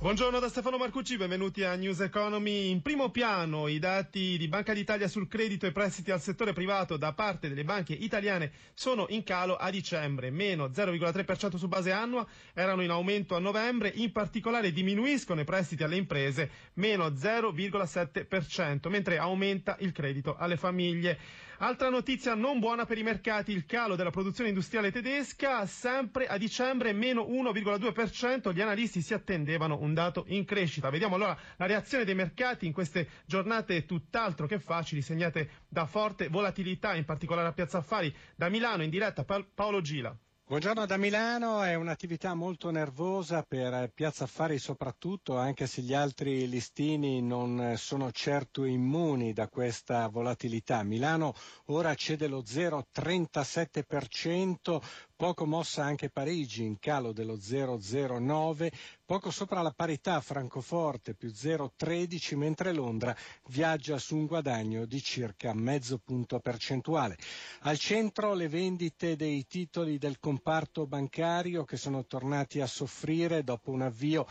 Buongiorno da Stefano Marcucci, benvenuti a News Economy. In primo piano i dati di Banca d'Italia sul credito e prestiti al settore privato da parte delle banche italiane sono in calo a dicembre, meno 0,3% su base annua, erano in aumento a novembre, in particolare diminuiscono i prestiti alle imprese, meno 0,7%, mentre aumenta il credito alle famiglie. Altra notizia non buona per i mercati, il calo della produzione industriale tedesca, sempre a dicembre meno 1,2%, gli analisti si attendevano un dato in crescita. Vediamo allora la reazione dei mercati in queste giornate tutt'altro che facili, segnate da forte volatilità, in particolare a Piazza Affari. Da Milano in diretta Paolo Gila. Buongiorno da Milano, è un'attività molto nervosa per Piazza Affari soprattutto, anche se gli altri listini non sono certo immuni da questa volatilità. Milano ora cede lo 0,37%, poco mossa anche Parigi in calo dello 0,09, poco sopra la parità Francoforte più 0,13, mentre Londra viaggia su un guadagno di circa mezzo punto percentuale. Al centro le vendite dei titoli del comparto bancario che sono tornati a soffrire dopo un avvio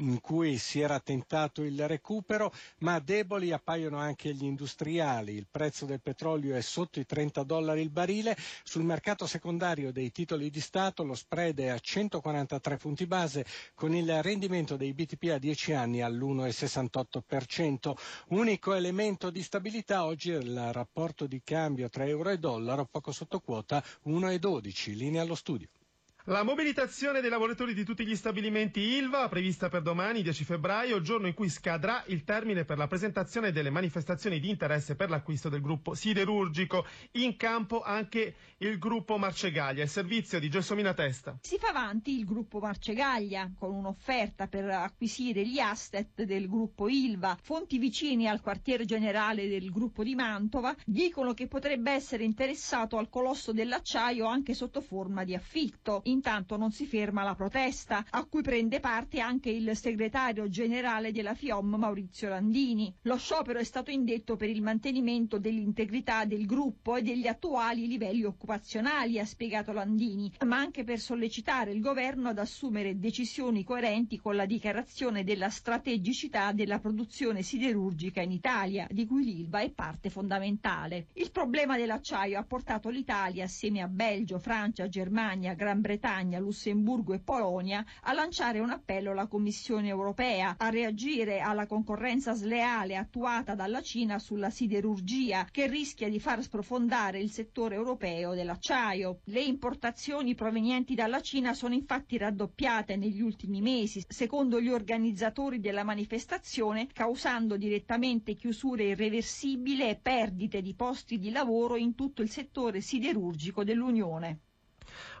in cui si era tentato il recupero, ma deboli appaiono anche gli industriali. Il prezzo del petrolio è sotto i 30 dollari il barile. Sul mercato secondario dei titoli di Stato lo spread è a 143 punti base con il rendimento dei BTP a 10 anni all'1,68%. Unico elemento di stabilità oggi è il rapporto di cambio tra euro e dollaro, poco sotto quota 1,12. Linea allo studio. La mobilitazione dei lavoratori di tutti gli stabilimenti ILVA, prevista per domani 10 febbraio, giorno in cui scadrà il termine per la presentazione delle manifestazioni di interesse per l'acquisto del gruppo siderurgico. In campo anche il gruppo Marcegaglia, il servizio di Gelsomina Testa. Si fa avanti il gruppo Marcegaglia con un'offerta per acquisire gli asset del gruppo ILVA. Fonti vicini al quartier generale del gruppo di Mantova dicono che potrebbe essere interessato al colosso dell'acciaio anche sotto forma di affitto. Intanto non si ferma la protesta, a cui prende parte anche il segretario generale della FIOM Maurizio Landini. Lo sciopero è stato indetto per il mantenimento dell'integrità del gruppo e degli attuali livelli occupazionali, ha spiegato Landini, ma anche per sollecitare il governo ad assumere decisioni coerenti con la dichiarazione della strategicità della produzione siderurgica in Italia, di cui l'Ilva è parte fondamentale. Il problema dell'acciaio ha portato l'Italia, assieme a Belgio, Francia, Germania, Gran Bretagna, Bretagna, Lussemburgo e Polonia a lanciare un appello alla Commissione europea a reagire alla concorrenza sleale attuata dalla Cina sulla siderurgia che rischia di far sprofondare il settore europeo dell'acciaio. Le importazioni provenienti dalla Cina sono infatti raddoppiate negli ultimi mesi, secondo gli organizzatori della manifestazione, causando direttamente chiusure irreversibili e perdite di posti di lavoro in tutto il settore siderurgico dell'Unione.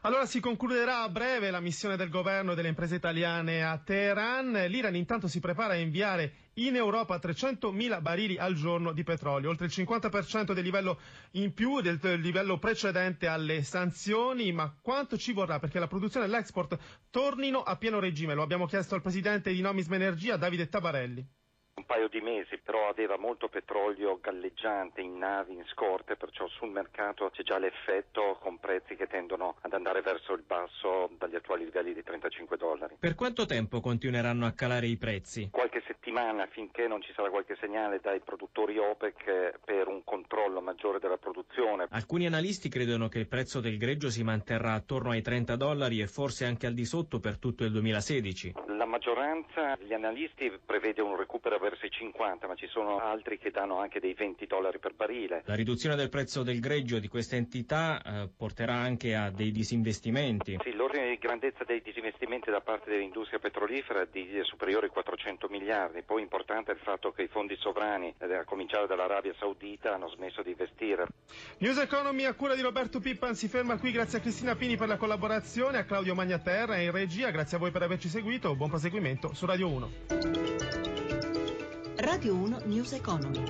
Allora si concluderà a breve la missione del governo e delle imprese italiane a Teheran. L'Iran intanto si prepara a inviare in Europa 300.000 barili al giorno di petrolio, oltre il 50% del livello in più del, del livello precedente alle sanzioni. Ma quanto ci vorrà perché la produzione e l'export tornino a pieno regime? Lo abbiamo chiesto al presidente di Nomisma Energia, Davide Tabarelli un paio di mesi, però aveva molto petrolio galleggiante in navi, in scorte, perciò sul mercato c'è già l'effetto con prezzi che tendono ad andare verso il basso dagli attuali livelli di 35 dollari. Per quanto tempo continueranno a calare i prezzi? Qualche settimana finché non ci sarà qualche segnale dai produttori OPEC per un controllo maggiore della produzione. Alcuni analisti credono che il prezzo del greggio si manterrà attorno ai 30 dollari e forse anche al di sotto per tutto il 2016. La maggioranza degli analisti prevede un recupero verso i 50, ma ci sono altri che danno anche dei 20 dollari per barile. La riduzione del prezzo del greggio di questa entità eh, porterà anche a dei disinvestimenti. Sì, l'ordine di grandezza dei disinvestimenti da parte dell'industria petrolifera è di superiore ai 400 miliardi. Poi importante è il fatto che i fondi sovrani, eh, a cominciare dall'Arabia Saudita, hanno smesso di investire. News Economy a cura di Roberto Pippan si ferma qui. Grazie a Cristina Pini per la collaborazione, a Claudio Magnaterra in regia. Grazie a voi per averci seguito. Buon proseguimento su Radio 1. Radio 1 News Economy.